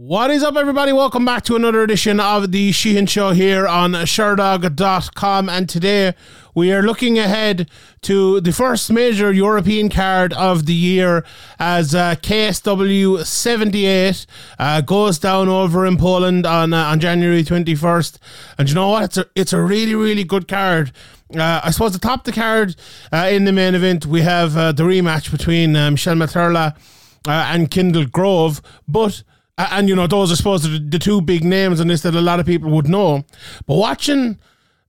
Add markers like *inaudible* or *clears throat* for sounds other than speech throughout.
What is up, everybody? Welcome back to another edition of the Sheehan Show here on Sherdog.com. And today we are looking ahead to the first major European card of the year as uh, KSW 78 uh, goes down over in Poland on, uh, on January 21st. And you know what? It's a, it's a really, really good card. Uh, I suppose the top of the card uh, in the main event, we have uh, the rematch between uh, Michal Materla and Kendall Grove. But and you know those are supposed to the two big names on this that a lot of people would know. But watching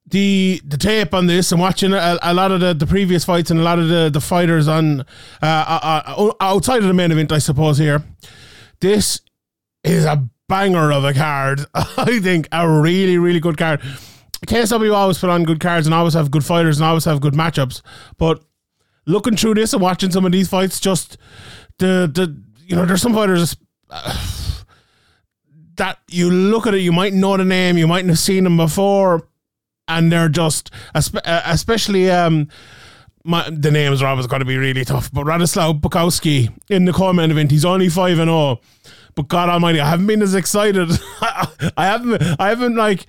the the tape on this and watching a, a lot of the, the previous fights and a lot of the, the fighters on uh, uh, uh outside of the main event, I suppose here, this is a banger of a card. *laughs* I think a really really good card. KSW always put on good cards and always have good fighters and always have good matchups, but looking through this and watching some of these fights, just the the you know there's some fighters. Uh, that you look at it, you might know the name, you mightn't have seen them before, and they're just, uh, especially um, my, the names are always going to be really tough. But Radislav Bukowski in the comment event, he's only five and zero. Oh. But God Almighty, I haven't been as excited. *laughs* I haven't, I haven't like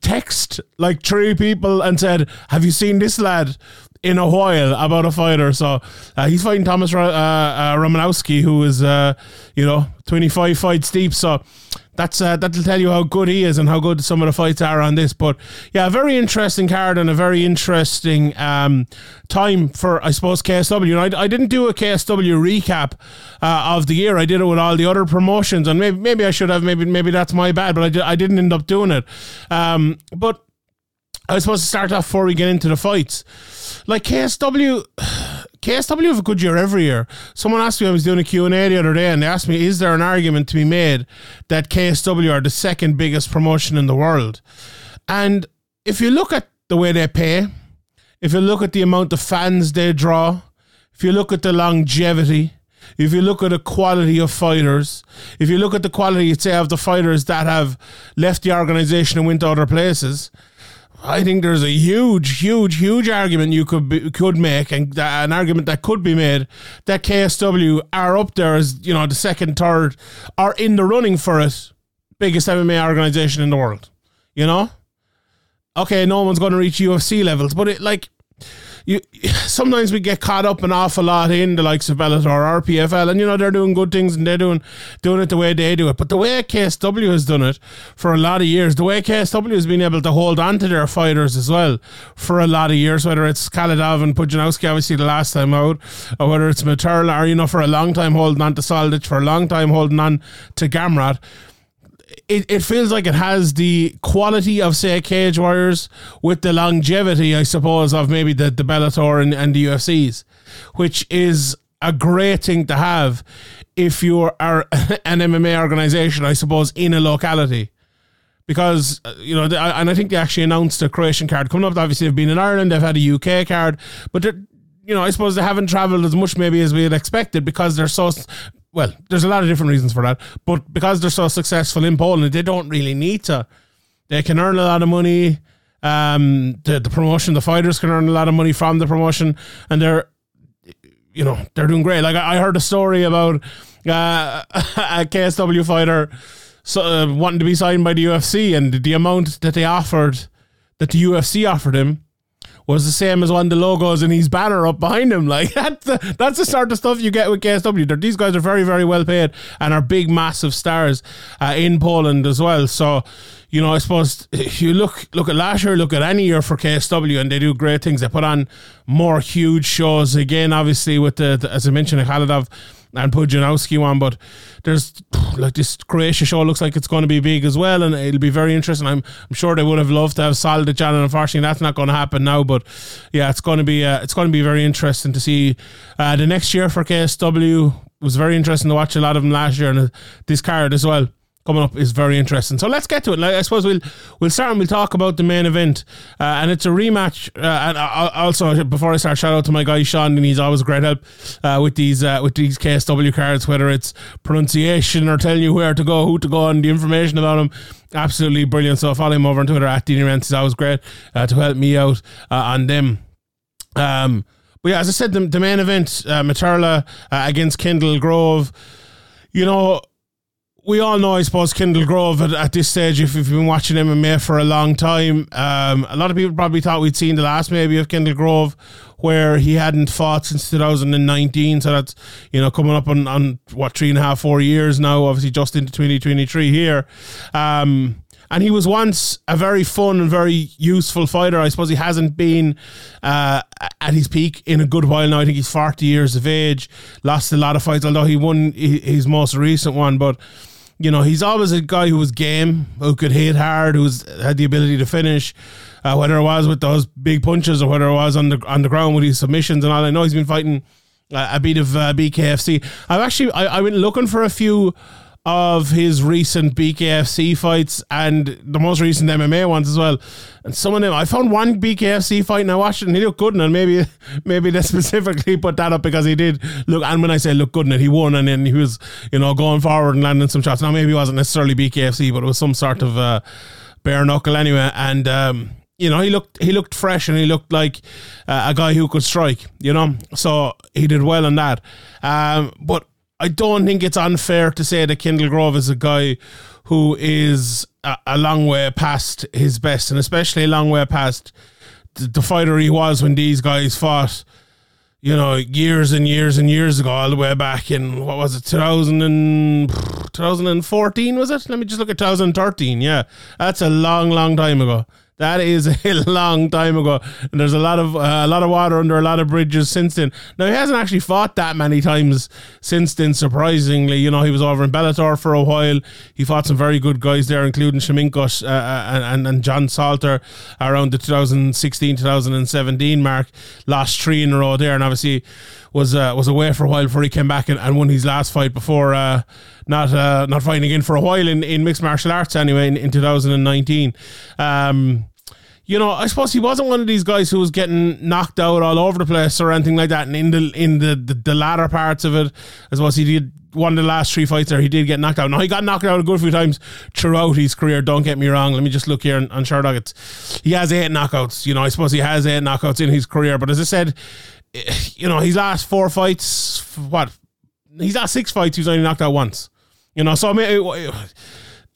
text like three people and said, "Have you seen this lad?" in a while about a fighter. So uh, he's fighting Thomas uh, uh, Romanowski, who is, uh, you know, 25 fights deep. So that's uh, that'll tell you how good he is and how good some of the fights are on this. But yeah, a very interesting card and a very interesting um, time for I suppose KSW. I, I didn't do a KSW recap uh, of the year. I did it with all the other promotions, and maybe maybe I should have. Maybe maybe that's my bad, but I did, I didn't end up doing it. Um, but I was supposed to start off before we get into the fights. Like KSW, KSW have a good year every year. Someone asked me, I was doing a Q&A the other day, and they asked me, is there an argument to be made that KSW are the second biggest promotion in the world? And if you look at the way they pay, if you look at the amount of fans they draw, if you look at the longevity, if you look at the quality of fighters, if you look at the quality, say, of the fighters that have left the organization and went to other places, I think there's a huge, huge, huge argument you could be, could make, and uh, an argument that could be made that KSW are up there as you know the second, third, are in the running for it, biggest MMA organization in the world. You know, okay, no one's going to reach UFC levels, but it like you sometimes we get caught up an awful lot in the likes of Bellator or RPFL, and you know they're doing good things and they're doing doing it the way they do it. But the way KSW has done it for a lot of years, the way KSW has been able to hold on to their fighters as well for a lot of years, whether it's Khalidov and Pudzianowski, obviously the last time out, or whether it's Materla, or you know for a long time holding on to Soldic, for a long time holding on to Gamrot it, it feels like it has the quality of say Cage Warriors with the longevity, I suppose, of maybe the, the Bellator and, and the UFCs, which is a great thing to have if you are *laughs* an MMA organization, I suppose, in a locality. Because, uh, you know, and I think they actually announced a Croatian card coming up. Obviously, they've been in Ireland, they've had a UK card, but you know, I suppose they haven't traveled as much maybe as we had expected because they're so well, there's a lot of different reasons for that, but because they're so successful in Poland, they don't really need to. They can earn a lot of money. Um, the, the promotion, the fighters can earn a lot of money from the promotion, and they're, you know, they're doing great. Like I, heard a story about uh, *laughs* a KSW fighter so, uh, wanting to be signed by the UFC, and the amount that they offered, that the UFC offered him, was the same as one of the logos and his banner up behind him. Like *laughs* that's the, that's the sort of stuff you get with KSW. These guys are very very well paid and are big massive stars uh, in Poland as well. So you know, I suppose you look look at last year, look at any year for KSW, and they do great things. They put on more huge shows again, obviously with the, the as I mentioned, Khalidov and Pudzianowski one, but there's like this Croatia show looks like it's going to be big as well, and it'll be very interesting. I'm I'm sure they would have loved to have Soldic on, and unfortunately that's not going to happen now. But yeah, it's going to be uh, it's going to be very interesting to see uh, the next year for KSW. It was very interesting to watch a lot of them last year, and this card as well coming up is very interesting. So let's get to it. Like, I suppose we'll we'll start and we'll talk about the main event, uh, and it's a rematch. Uh, and also, before I start, shout out to my guy Sean, and he's always a great help uh, with these uh, with these KSW cards, whether it's pronunciation or telling you where to go, who to go, and the information about them. Absolutely brilliant. So follow him over on Twitter at Deanie Rents. He's always great uh, to help me out uh, on them. Um, but yeah, as I said, the, the main event, uh, Materla against Kendall Grove. You know, we all know, I suppose, Kendall Grove at, at, this stage, if you've been watching MMA for a long time, um, a lot of people probably thought we'd seen the last maybe of Kendall Grove where he hadn't fought since 2019. So that's, you know, coming up on, on what, three and a half, four years now, obviously just into 2023 here. Um, and he was once a very fun and very useful fighter. I suppose he hasn't been uh, at his peak in a good while now. I think he's 40 years of age, lost a lot of fights, although he won his most recent one. But you know, he's always a guy who was game, who could hit hard, who's had the ability to finish. Uh, whether it was with those big punches or whether it was on the on the ground with his submissions and all. I know he's been fighting uh, a bit of uh, BKFC. I've actually I, I went looking for a few of his recent BKFC fights and the most recent MMA ones as well. And some of them, I found one BKFC fight and I watched it and he looked good. And maybe, *laughs* maybe they specifically put that up because he did look. And when I say look good, in it, he won and then he was, you know, going forward and landing some shots. Now maybe it wasn't necessarily BKFC, but it was some sort of uh, bare knuckle anyway. And um, you know, he looked he looked fresh and he looked like uh, a guy who could strike. You know, so he did well in that. Um, but I don't think it's unfair to say that Kendall Grove is a guy who is a, a long way past his best, and especially a long way past the, the, fighter he was when these guys fought. You know, years and years and years ago, all the way back in what was it, 2000 and, 2014 was it? Let me just look at 2013. Yeah, that's a long, long time ago. That is *laughs* a long time ago, and there's a lot of uh, a lot of water under a lot of bridges since then. Now he hasn't actually fought that many times since then. Surprisingly, you know he was over in Bellator for a while. He fought some very good guys there, including Sheminkos uh, uh and, and John Salter around the 2016 2017 mark. Lost three in a row there, and obviously was uh, was away for a while before he came back and, and won his last fight before uh, not uh, not fighting again for a while in, in mixed martial arts anyway in, in 2019. Um, you know, I suppose he wasn't one of these guys who was getting knocked out all over the place or anything like that. And in the in the, the, the latter parts of it, I suppose he did one of the last three fights there, he did get knocked out. Now he got knocked out a good few times throughout his career. Don't get me wrong. Let me just look here on, on Sherdog. It's he has eight knockouts. You know, I suppose he has eight knockouts in his career. But as I said, eh, you know, his last four fights, what? He's last six fights, he's only knocked out once. You know, so I mean,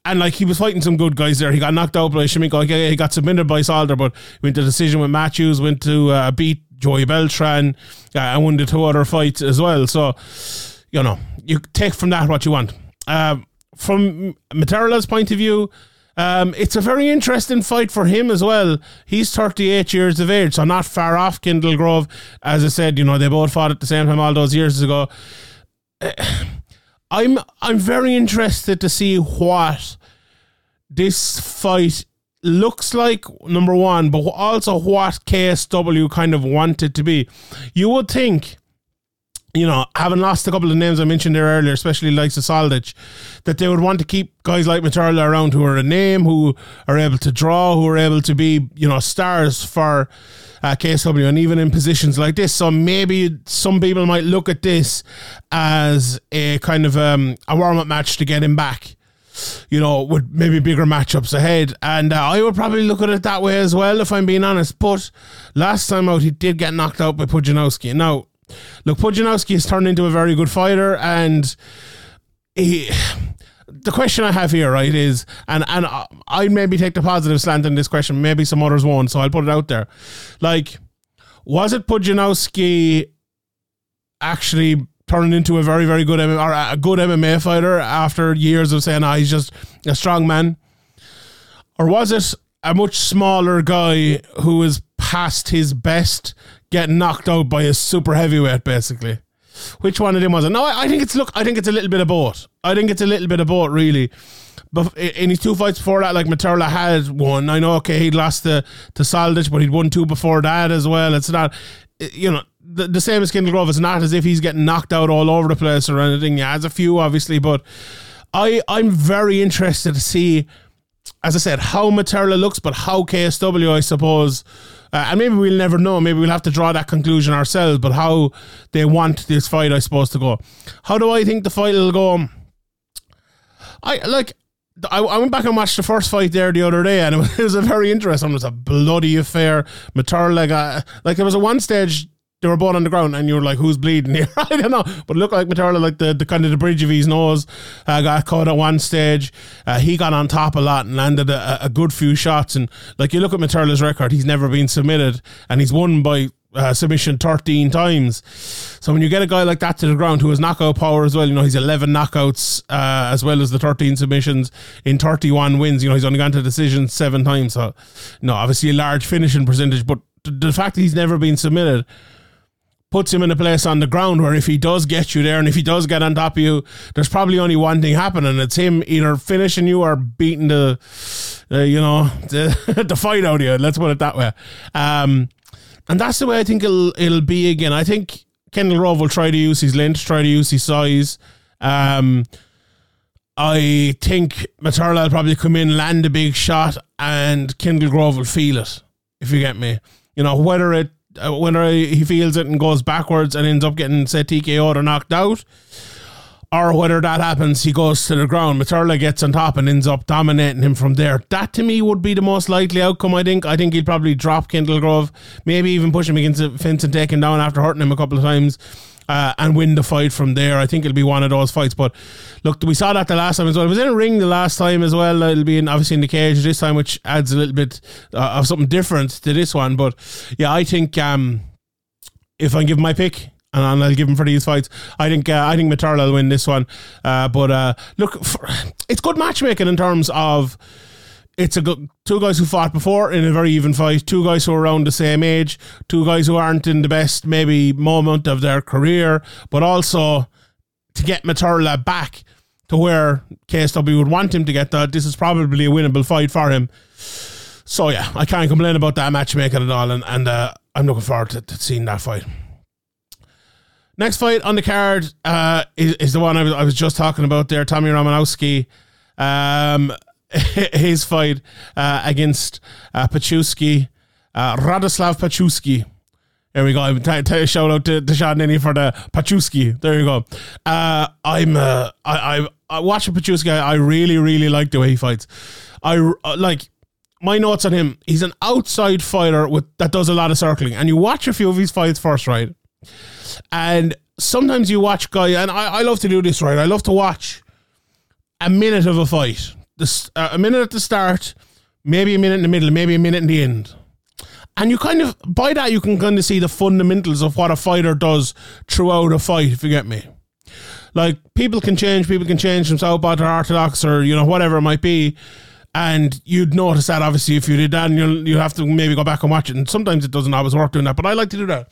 and like he was fighting some good guys there. He got knocked out by Shimiko. He got submitted by Salter, but went to decision with Matthews. Went to uh, beat Joey Beltran uh, and won the two other fights as well. So you know, you take from that what you want. Um, from Materla's point of view, um, it's a very interesting fight for him as well. He's 38 years of age, so not far off Kendall Grove. As I said, you know, they both fought at the same time all those years ago. I'm I'm very interested to see what this fight looks like number one, but also what KSW kind of wanted to be. You would think, you know, having lost a couple of names I mentioned there earlier, especially like Soldic, that they would want to keep guys like Materla around who are a name, who are able to draw, who are able to be, you know, stars for uh, KSW and even in positions like this. So maybe some people might look at this as a kind of um, a warm up match to get him back. You know, with maybe bigger matchups ahead. And uh, I would probably look at it that way as well, if I'm being honest. But last time out, he did get knocked out by Pudzianowski. Now, look, Pudzianowski has turned into a very good fighter, and he the question I have here, right, is, and and I maybe take the positive slant in this question. Maybe some others won't, so I'll put it out there. Like, was it Pudzianowski actually turning into a very, very good or a good MMA fighter after years of saying, "Ah, oh, he's just a strong man," or was it a much smaller guy who was past his best, getting knocked out by a super heavyweight, basically? Which one of them was it? No, I, I think it's look. I think it's a little bit of both. I think it's a little bit of both, really. But in his two fights before that, like Materla had won. I know, okay, he'd lost to to Soldic, but he'd won two before that as well. It's not, you know, the, the same as Kendall Grove. It's not as if he's getting knocked out all over the place or anything. He has a few, obviously, but I I'm very interested to see, as I said, how Materla looks, but how KSW, I suppose uh, and maybe we'll never know. Maybe we'll have to draw that conclusion ourselves. But how they want this fight, I suppose, to go. How do I think the fight will go? I like. I, I went back and watched the first fight there the other day, and it was, *laughs* it was a very interesting. It was a bloody affair. Materla got like it was a one stage they were both on the ground, and you were like, "Who's bleeding here?" *laughs* I don't know, but it looked like Materla, like the, the kind of the bridge of his nose, uh, got caught at one stage. Uh, he got on top a lot and landed a, a, good few shots. And like you look at Materla's record, he's never been submitted, and he's won by uh, submission 13 times. So when you get a guy like that to the ground who has knockout power as well, you know, he's 11 knockouts uh, as well as the 13 submissions in 31 wins. You know, he's only gone to decision seven times. So, no, obviously a large finishing percentage, but the fact that he's never been submitted puts him in a place on the ground where if he does get you there and if he does get on top of you, there's probably only one thing happening. It's him either finishing you or beating the, uh, you know, *laughs* the, the fight out of you. Let's put it that way. Um, and that's the way I think it'll it'll be again. I think Kendall Grove will try to use his length, try to use his size. Um, I think Materla will probably come in, land a big shot, and Kendall Grove will feel it. If you get me, you know whether it Uh, whether he feels it and goes backwards and ends up getting say TKO or knocked out, or whether that happens, he goes to the ground. Materla gets on top and ends up dominating him from there. That to me would be the most likely outcome. I think. I think he'd probably drop Kendall Grove, maybe even push him against the fence and take him down after hurting him a couple of times. Uh, and win the fight from there. I think it'll be one of those fights. But look, we saw that the last time as well. It was in a ring the last time as well. It'll be in, obviously in the cage this time, which adds a little bit uh, of something different to this one. But yeah, I think um, if I give my pick, and I'll give him for these fights. I think uh, I think Materla will win this one. Uh, but uh, look, for, it's good matchmaking in terms of it's a good, two guys who fought before in a very even fight, two guys who are around the same age, two guys who aren't in the best maybe moment of their career, but also to get Materla back to where KSW would want him to get that. This is probably a winnable fight for him. So yeah, I can't complain about that matchmaking at all, and, and uh, I'm looking forward to, to seeing that fight. Next fight on the card uh, is, is the one I was, I was just talking about there. Tommy Romanowski, um, *laughs* his fight uh, against uh, Paczuski, uh, Radoslaw Paczuski. There we go. I'm t- t- shout out to, to Sean for the Paczuski. There you go. Uh, I'm uh, I, I I watch Paczuski. I, I really really like the way he fights. I uh, like my notes on him. He's an outside fighter with that does a lot of circling. And you watch a few of his fights first, right? And sometimes you watch guy, and I, I love to do this, right? I love to watch a minute of a fight, this, uh, a minute at the start, maybe a minute in the middle, maybe a minute in the end. And you kind of, by that, you can kind of see the fundamentals of what a fighter does throughout a fight, if you get me. Like, people can change, people can change from southpaw to orthodox or, you know, whatever it might be. And you'd notice that, obviously, if you did that, and you'll, you have to maybe go back and watch it. And sometimes it doesn't always work doing that, but I like to do that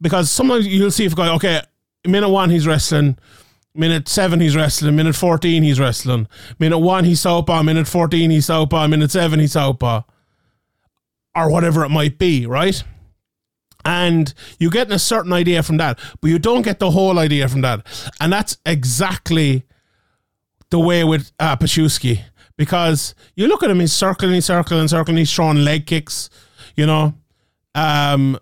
because sometimes you'll see if a guy, okay, minute one he's wrestling, minute seven he's wrestling, minute fourteen he's wrestling, minute one he's southpaw, minute fourteen he's southpaw, minute seven he's southpaw, or whatever it might be, right? And you get a certain idea from that, but you don't get the whole idea from that, and that's exactly the way with uh, because you look at him, he's circling, he's circling, circling, he's throwing leg kicks, you know. Um,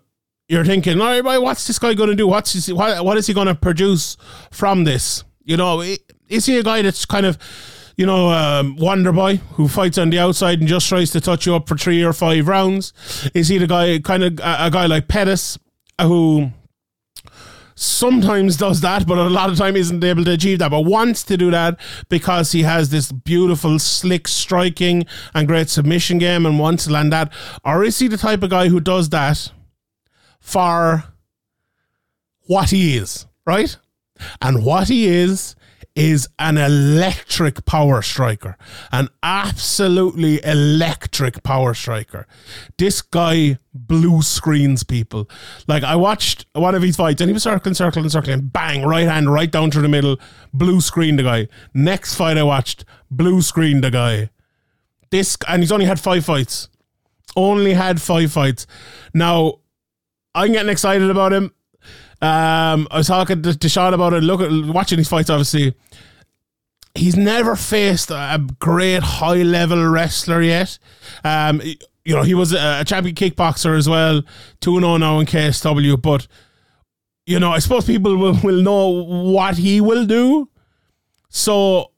you're thinking, all right, what's this guy going to do? What's his, what, what is he going to produce from this? You know, is he a guy that's kind of, you know, um, Wonder Boy who fights on the outside and just tries to touch you up for three or five rounds? Is he the guy, kind of a, a guy like Pettis who sometimes does that, but a lot of time isn't able to achieve that, but wants to do that because he has this beautiful, slick striking and great submission game and wants to land that? Or is he the type of guy who does that? For what he is, right? And what he is is an electric power striker, an absolutely electric power striker. This guy blue screens people. Like I watched one of his fights and he was circling, circling, circling, bang, right hand right down through the middle, blue screen the guy. Next fight I watched, blue screen the guy. This and he's only had five fights. Only had five fights. Now I'm getting excited about him. Um, I was talking to, to Sean about it. Look at watching these fights. Obviously, he's never faced a great high level wrestler yet. Um, you know, he was a, champion kickboxer as well, 2 0 now in KSW. But, you know, I suppose people will, will know what he will do. So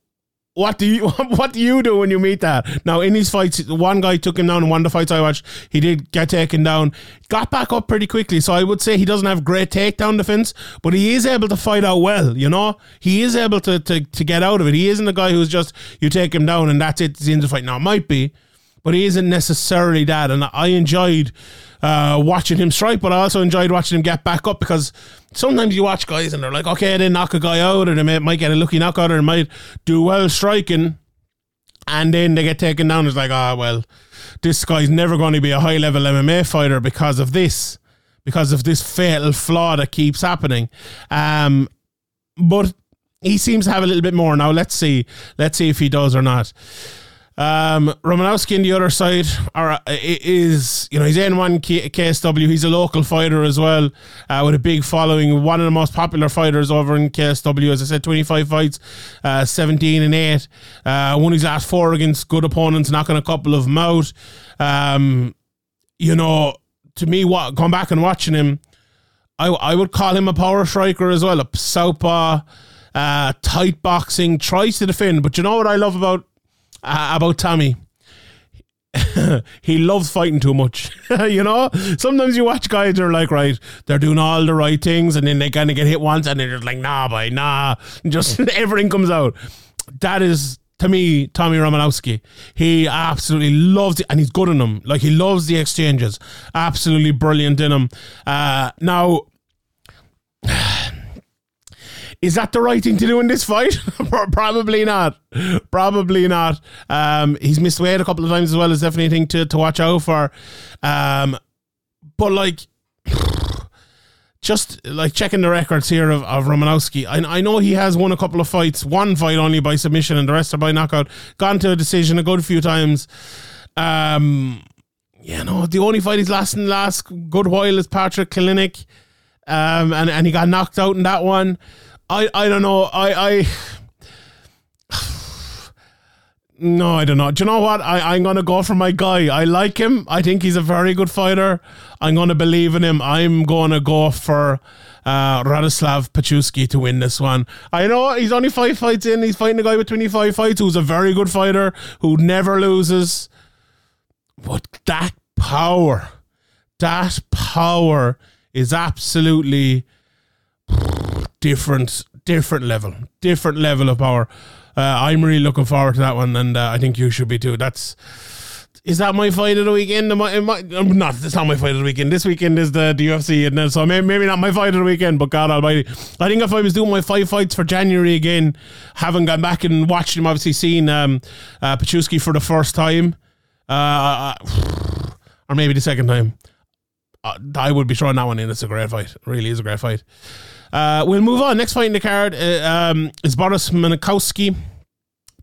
what do you *laughs* what do you do when you meet that? Now in these fights, one guy took him down. One of the fights I watched, he did get taken down, got back up pretty quickly. So I would say he doesn't have great takedown defense, but he is able to fight out well. You know, he is able to to, to get out of it. He isn't a guy who's just you take him down and that's it. It's the end of the fight. Now it might be, but he isn't necessarily that. And I enjoyed uh, watching him strike, but I also enjoyed watching him get back up because sometimes you watch guys and they're like, okay, they knock a guy out, or they may, might get a lucky knockout, or they might do well striking, and then they get taken down. It's like, ah, oh, well, this guy's never going to be a high level MMA fighter because of this, because of this fatal flaw that keeps happening. Um, but he seems to have a little bit more now. Let's see, let's see if he does or not. Um, Romanowski on the other side are, uh, is, you know, he's N1 KSW. He's a local fighter as well, uh, with a big following. One of the most popular fighters over in KSW. As I said, 25 fights, uh, 17 and 8. Uh, won his last four against good opponents, knocking a couple of them out. Um, you know, to me, what going back and watching him, I, I would call him a power striker as well, a southpaw, uh, tight boxing, tries to defend. But you know what I love about uh, about Tommy. *laughs* he loves fighting too much. *laughs* you know, sometimes you watch guys that are like, right, they're doing all the right things, and then they kind of get hit once, and they're just like, nah, boy, nah, *laughs* just everything comes out. That is to me, Tommy Romanowski. He absolutely loves it, and he's good in them. Like he loves the exchanges. Absolutely brilliant in them. Uh, now. Is that the right thing to do in this fight? *laughs* Probably not. Probably not. Um, he's missed weight a couple of times as well. Is definitely a thing to, to watch out for. Um, but like, *sighs* just like checking the records here of, of Romanowski, I, I know he has won a couple of fights, one fight only by submission, and the rest are by knockout. Gone to a decision a good few times. Um, you know, the only fight he's lost in the last good while is Patrick Kalinick. Um, and, and he got knocked out in that one. I I don't know. I I *sighs* no, I don't know. Do you know what? I I'm gonna go for my guy. I like him. I think he's a very good fighter. I'm gonna believe in him. I'm gonna go for uh, Radoslaw Paczuski to win this one. I know he's only five fights in. He's fighting a guy with 25 fights who's a very good fighter who never loses. But that power, that power is absolutely different, different level, different level of power. Uh, I'm really looking forward to that one, and uh, I think you should be too. That's is that my fight of the weekend? Am I, am I, um, not, it's not my fight of the weekend. This weekend is the, the UFC, and so maybe, maybe not my fight of the weekend. But God Almighty, I think if I was doing my five fights for January again, having gone back and watched him, obviously seen um, uh, Paczuski for the first time, uh, or maybe the second time, uh, I would be throwing that one in. It's a great fight. It really is a great fight. Uh, we'll move on. Next fight in the card uh, um, is Borys Mankowski,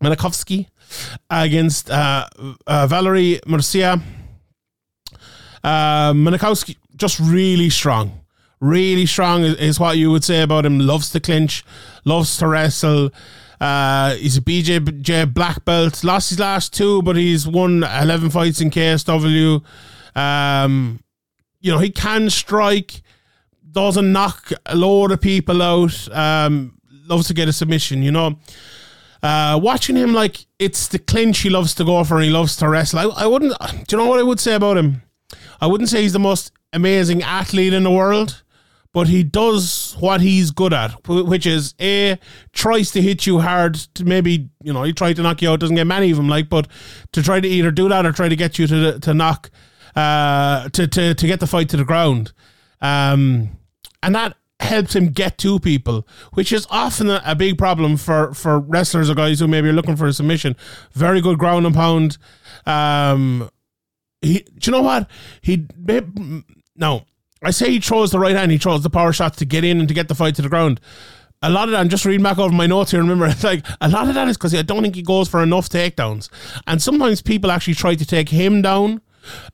Mankowski against uh, uh Valery Mircea. Uh, Mankowski just really strong. Really strong is, is, what you would say about him. Loves to clinch, loves to wrestle. Uh, he's a BJJ black belt. Lost his last two, but he's won 11 fights in KSW. Um, you know, he can strike doesn't knock a lot of people out. Um, loves to get a submission, you know. Uh, watching him, like, it's the clinch he loves to go for and he loves to wrestle. I, I wouldn't, do you know what I would say about him? I wouldn't say he's the most amazing athlete in the world, but he does what he's good at, which is A, tries to hit you hard to maybe, you know, he tried to knock you out, doesn't get many of them, like, but to try to either do that or try to get you to, to knock, uh, to, to, to get the fight to the ground. Um, and that helps him get to people, which is often a, a, big problem for, for wrestlers or guys who maybe are looking for a submission. Very good ground and pound. Um, he, do you know what? He, no, I say he throws the right hand, he throws the power shots to get in and to get the fight to the ground. A lot of that, I'm just reading back over my notes here. Remember, it's *laughs* like a lot of that is because I don't think he goes for enough takedowns, and sometimes people actually try to take him down,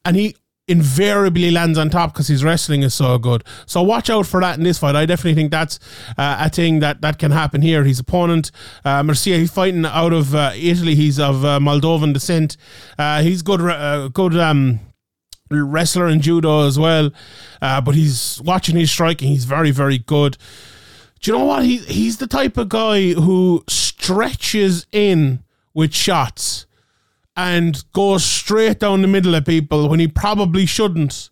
and he invariably lands on top because his wrestling is so good. So watch out for that in this fight. I definitely think that's uh, a thing that, that can happen here. His opponent, uh, Mircea, he's fighting out of uh, Italy. He's of uh, Moldovan descent. Uh, he's good, uh, good. Um, wrestler in judo as well but he's watching his striking he's very very good do you know what he, he's the type of guy who stretches in with shots and goes straight down the middle of people when he probably shouldn't.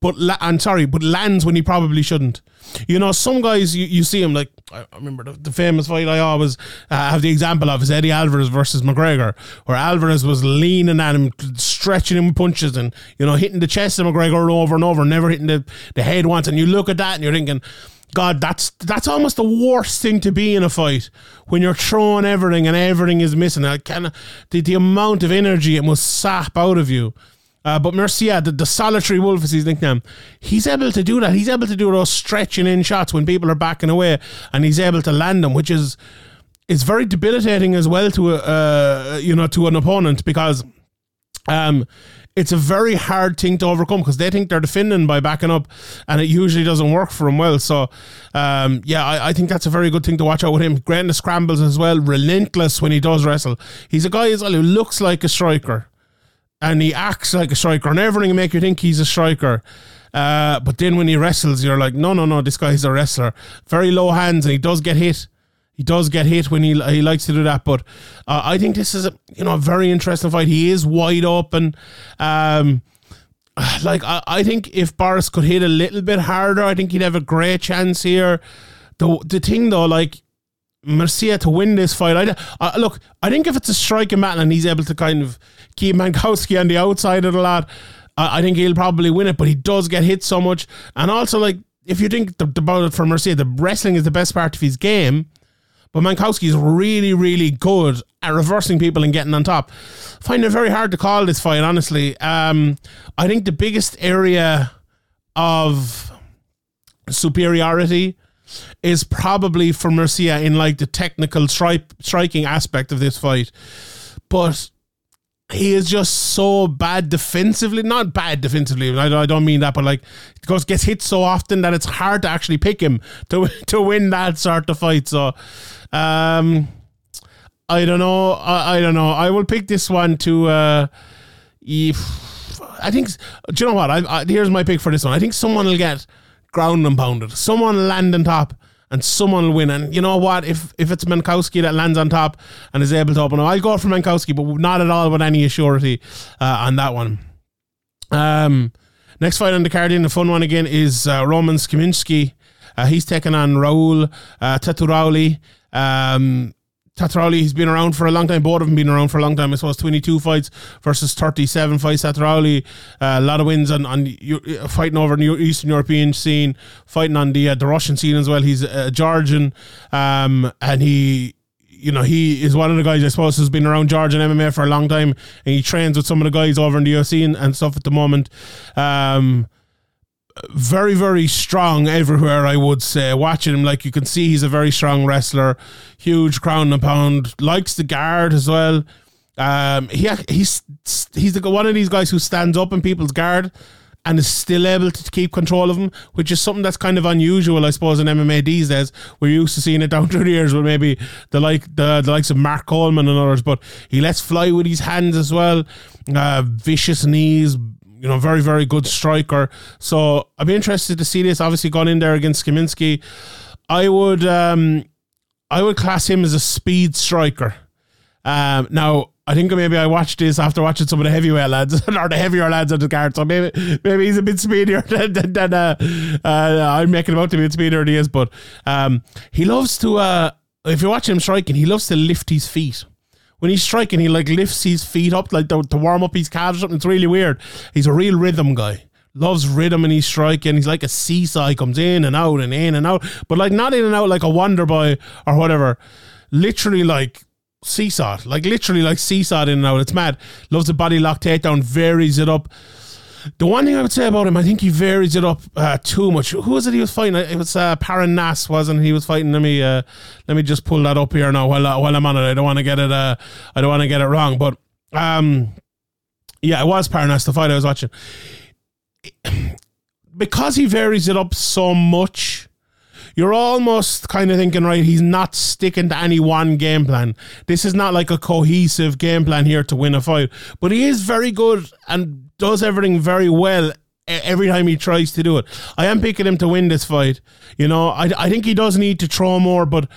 But la- I'm sorry, but lands when he probably shouldn't. You know, some guys you, you see him like I remember the, the famous fight I always uh, have the example of is Eddie Alvarez versus McGregor, where Alvarez was leaning at him, stretching him with punches, and you know hitting the chest of McGregor over and over, never hitting the, the head once. And you look at that and you're thinking, God, that's that's almost the worst thing to be in a fight when you're throwing everything and everything is missing. I can the, the amount of energy it must sap out of you. Uh, but Mircea, the, the solitary wolf is his nickname, he's able to do that. He's able to do those stretching in shots when people are backing away, and he's able to land them, which is is very debilitating as well to a uh, you know to an opponent because um it's a very hard thing to overcome because they think they're defending by backing up, and it usually doesn't work for them well. So, um, yeah, I, I, think that's a very good thing to watch out with him. The scrambles as well, relentless when he does wrestle. He's a guy as well who looks like a striker, and he acts like a striker, and everything make you think he's a striker. Uh, but then when he wrestles, you're like, no, no, no, this guy's a wrestler. Very low hands, and he does get hit. He does get hit when he he likes to do that, but uh, I think this is a you know a very interesting fight. He is wide open. Um, *sighs* like I, I think if Borys could hit a little bit harder, I think he'd have a great chance here. The the thing though, like Mircea to win this fight. I, I, look, I think if it's a striking battle and he's able to kind of keep *laughs* Mankowski on the outside of the lot, I, think he'll probably win it. But he does get hit so much, and also like if you think the, about it for Mircea, the wrestling is the best part of his game. But Mankowski is really, really good at reversing people and getting on top. find it very hard to call this fight, honestly. Um, I think the biggest area of superiority is probably for Mircea in like the technical stri- striking aspect of this fight. But he is just so bad defensively. Not bad defensively. I, I don't mean that, but like goes gets hit so often that it's hard to actually pick him *laughs* to to win that sort of fight. So um, I don't know. I, I don't know. I will pick this one to. Uh, if, I think. Do you know what? I, I, here's my pick for this one. I think someone will get ground and pounded. Someone land on top, and someone will win. And you know what? If if it's Mankowski that lands on top and is able to open, up, I'll go for Mankowski, but not at all with any surety uh, on that one. Um, next fight on the card, in the fun one again, is uh, Roman Szymanski. Uh, he's taking on Raul uh, Tutarauli. Um, Tutarauli, he's been around for a long time. Both of them been around for a long time. I suppose 22 fights versus 37 fights. Tutarauli, uh, a lot of wins on, on uh, fighting over the Eastern European scene, fighting on the uh, the Russian scene as well. He's a Georgian, um, and he you know, he is one of the guys I suppose who's been around Georgian MMA for a long time, and he trains with some of the guys over in the UFC and, and stuff at the moment. Um, very, very strong everywhere, I would say. Watching him, like you can see, he's a very strong wrestler, huge ground and pound, likes the guard as well. Um, he he's he's the, one of these guys who stands up in people's guard and is still able to keep control of them, which is something that's kind of unusual, I suppose, in MMA these days. We're used to seeing it down *laughs* through the years with maybe the like the, the likes of Mark Coleman and others, but he lets fly with his hands as well. Uh, vicious knees, you know, very, very good striker. So I'd be interested to see this. Obviously, gone in there against Kaminski. I would, um, I would class him as a speed striker. Um, now, I think maybe I watched this after watching some of the heavyweight lads *laughs* or the heavier lads on the card. So maybe maybe he's a bit speedier *laughs* than, than, than uh, uh, I'm making him out to be a speedier than he is. But um, he loves to. Uh, if you're watching him striking, he loves to lift his feet when he's striking, he like lifts his feet up like to, to warm up his calves or something. It's really weird. He's a real rhythm guy. Loves rhythm and he's striking. He's like a seesaw. He comes in and out and in and out, but like not in and out like a Wonder Boy or whatever. Literally like seesaw, like literally like seesaw in and out. It's mad. Loves the body lock takedown, varies it up. The one thing I would say about him, I think he varies it up uh, too much. Who was it he was fighting? It was uh, Parnasse, wasn't he? Was fighting. Let me uh, let me just pull that up here now while uh, while I'm on it. I don't want to get it. Uh, I don't want to get it wrong. But um, yeah, it was Parnasse the fight I was watching. *clears throat* Because he varies it up so much, you're almost kind of thinking, right, he's not sticking to any one game plan. This is not like a cohesive game plan here to win a fight, but he is very good and does everything very well every time he tries to do it. I am picking him to win this fight. You know, I, I think he does need to throw more, but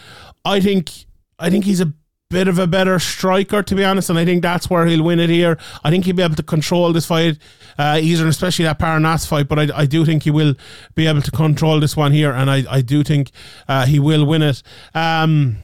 I think I think he's a bit of a better striker, to be honest, and I think that's where he'll win it here. I think he'll be able to control this fight uh, easier, especially that Parnasse fight. But I, I do think he will be able to control this one here, and I, I do think uh, he will win it. Um,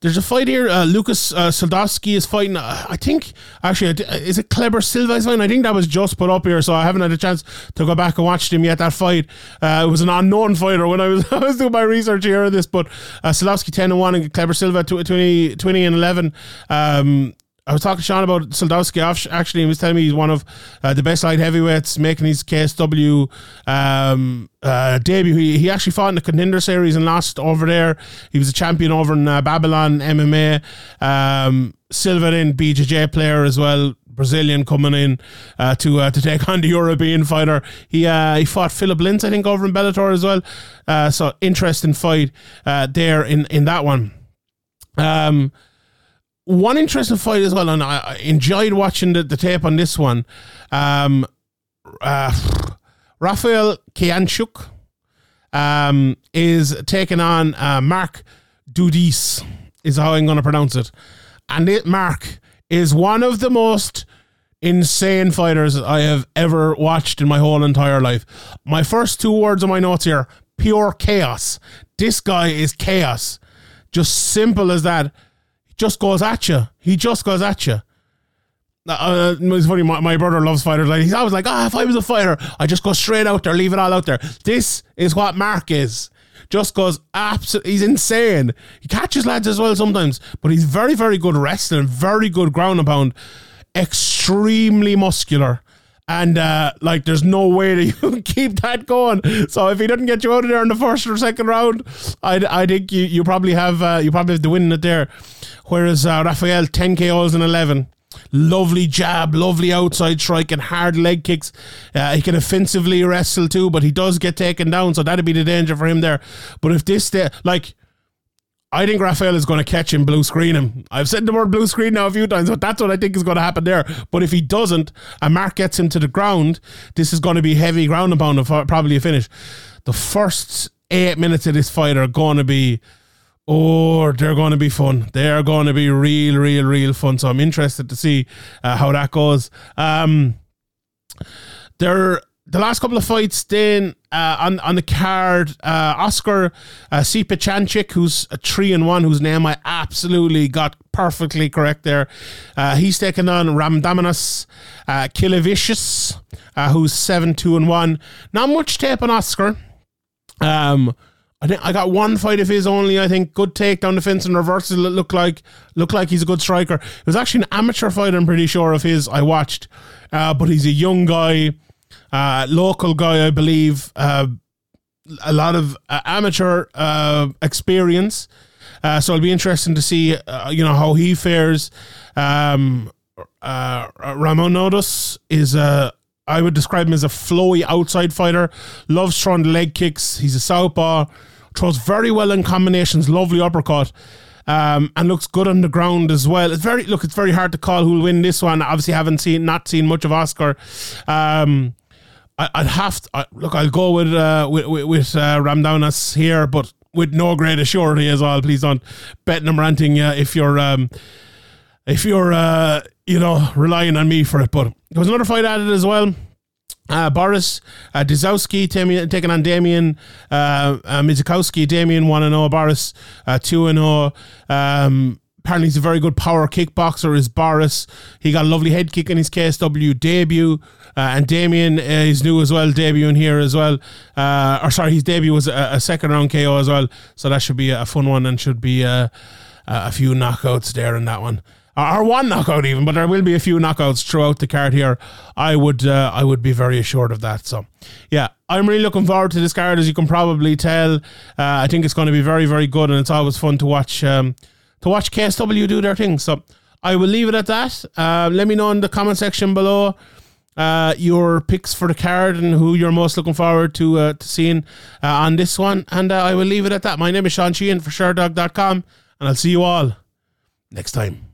there's a fight here. Uh, Lucas uh, Sudolski is fighting. Uh, I think actually, uh, is it Kleber Silva? Is? I think that was just put up here, so I haven't had a chance to go back and watch him yet. That fight. Uh, it was an unknown fighter when I was *laughs* I was doing my research here on this. But uh, Sudolski ten and one and Kleber Silva 20, 20 and eleven. Um, I was talking to Sean about Sudolski. Actually, he was telling me he's one of uh, the best light heavyweights making his KSW um, uh, debut. He, he actually fought in the contender series and lost over there. He was a champion over in uh, Babylon MMA. Um, Silva in BJJ player as well. Brazilian coming in uh, to uh, to take *laughs* on the European fighter. He uh, he fought Philip Lintz, I think, over in Bellator as well. Uh, so interesting fight uh, there in in that one. Um, one interesting fight as well, and I enjoyed watching the, the tape on this one. Um, uh, Rafael Kijanczuk um, is taking on uh, Mark Dudis, is how I'm going to pronounce it. And it, Mark is one of the most insane fighters I have ever watched in my whole entire life. My first two words on my notes here pure chaos. This guy is chaos. Just simple as that just goes at you. He just goes at you. Uh, it's funny. My, my, brother loves fighters. Like he's always like, "Ah, if I was a fighter, I just go straight out there, leave it all out there." This is what Mark is. Just goes absolutely. He's insane. He catches lads as well sometimes, but he's very, very good wrestling, very good ground and pound, extremely muscular. And uh, like, there's no way that you can keep that going. So if he doesn't get you out of there in the first or second round, I, I think you, you probably have uh, you probably have to win it there. Whereas uh, Rafael, 10 KOs in 11. Lovely jab, lovely outside strike, and hard leg kicks. Uh, he can offensively wrestle too, but he does get taken down, so that'd be the danger for him there. But if this, day, like, I think Rafael is going to catch him, blue screen him. I've said the word blue screen now a few times, but that's what I think is going to happen there. But if he doesn't, and Mark gets him to the ground, this is going to be heavy ground and pound, probably a finish. The first eight minutes of this fight are going to be Oh, they're going to be fun. They are going to be real, real, real fun. So I'm interested to see uh, how that goes. Um, there, the last couple of fights then uh, on on the card, uh, Oskar uh, who's a three and one, whose name I absolutely got perfectly correct there. Uh, he's taking on Raimondas uh, Krilavicius, uh, who's seven two and one. Not much tape on Oskar. Um, I think I got one fight of his only. I think good take down the fence and reversal. It looked like looked like he's a good striker. It was actually an amateur fight. I'm pretty sure of his. I watched, uh, but he's a young guy, uh, local guy, I believe. Uh, a lot of uh, amateur uh, experience. Uh, so it'll be interesting to see, you know, how he fares. Um, uh, Raimondas is a I would describe him as a flowy outside fighter. Loves throwing leg kicks. He's a southpaw. Throws very well in combinations. Lovely uppercut. Um, and looks good on the ground as well. It's very look. It's very hard to call who'll win this one. Obviously, haven't seen not seen much of Oskar. Um, I, would have to I, look. I'll go with uh, with with, with uh, here, but with no great assurity as well. Please don't bet them ranting uh, if you're um, if you're uh, you know relying on me for it. But there was another fight added as well. Uh, Borys uh, Dzikowski taking on Damien uh, uh, Mizikowski. Damien 1 0, Borys uh, 2 0. Um, apparently, he's a very good power kickboxer, is Borys. He got a lovely head kick in his KSW debut. Uh, and Damien uh, is new as well, debuting here as well. Uh, or sorry, his debut was a, a, second round KO as well. So that should be a fun one and should be uh, a few knockouts there in that one or one knockout even, but there will be a few knockouts throughout the card here. I would uh, I would be very assured of that. So, yeah, I'm really looking forward to this card, as you can probably tell. Uh, I think it's going to be very very good, and it's always fun to watch um, to watch KSW do their thing. So, I will leave it at that. Uh, let me know in the comment section below. Uh, your picks for the card and who you're most looking forward to uh, to seeing uh, on this one, and uh, I will leave it at that. My name is Sean Sheehan for Sherdog.com, and I'll see you all next time.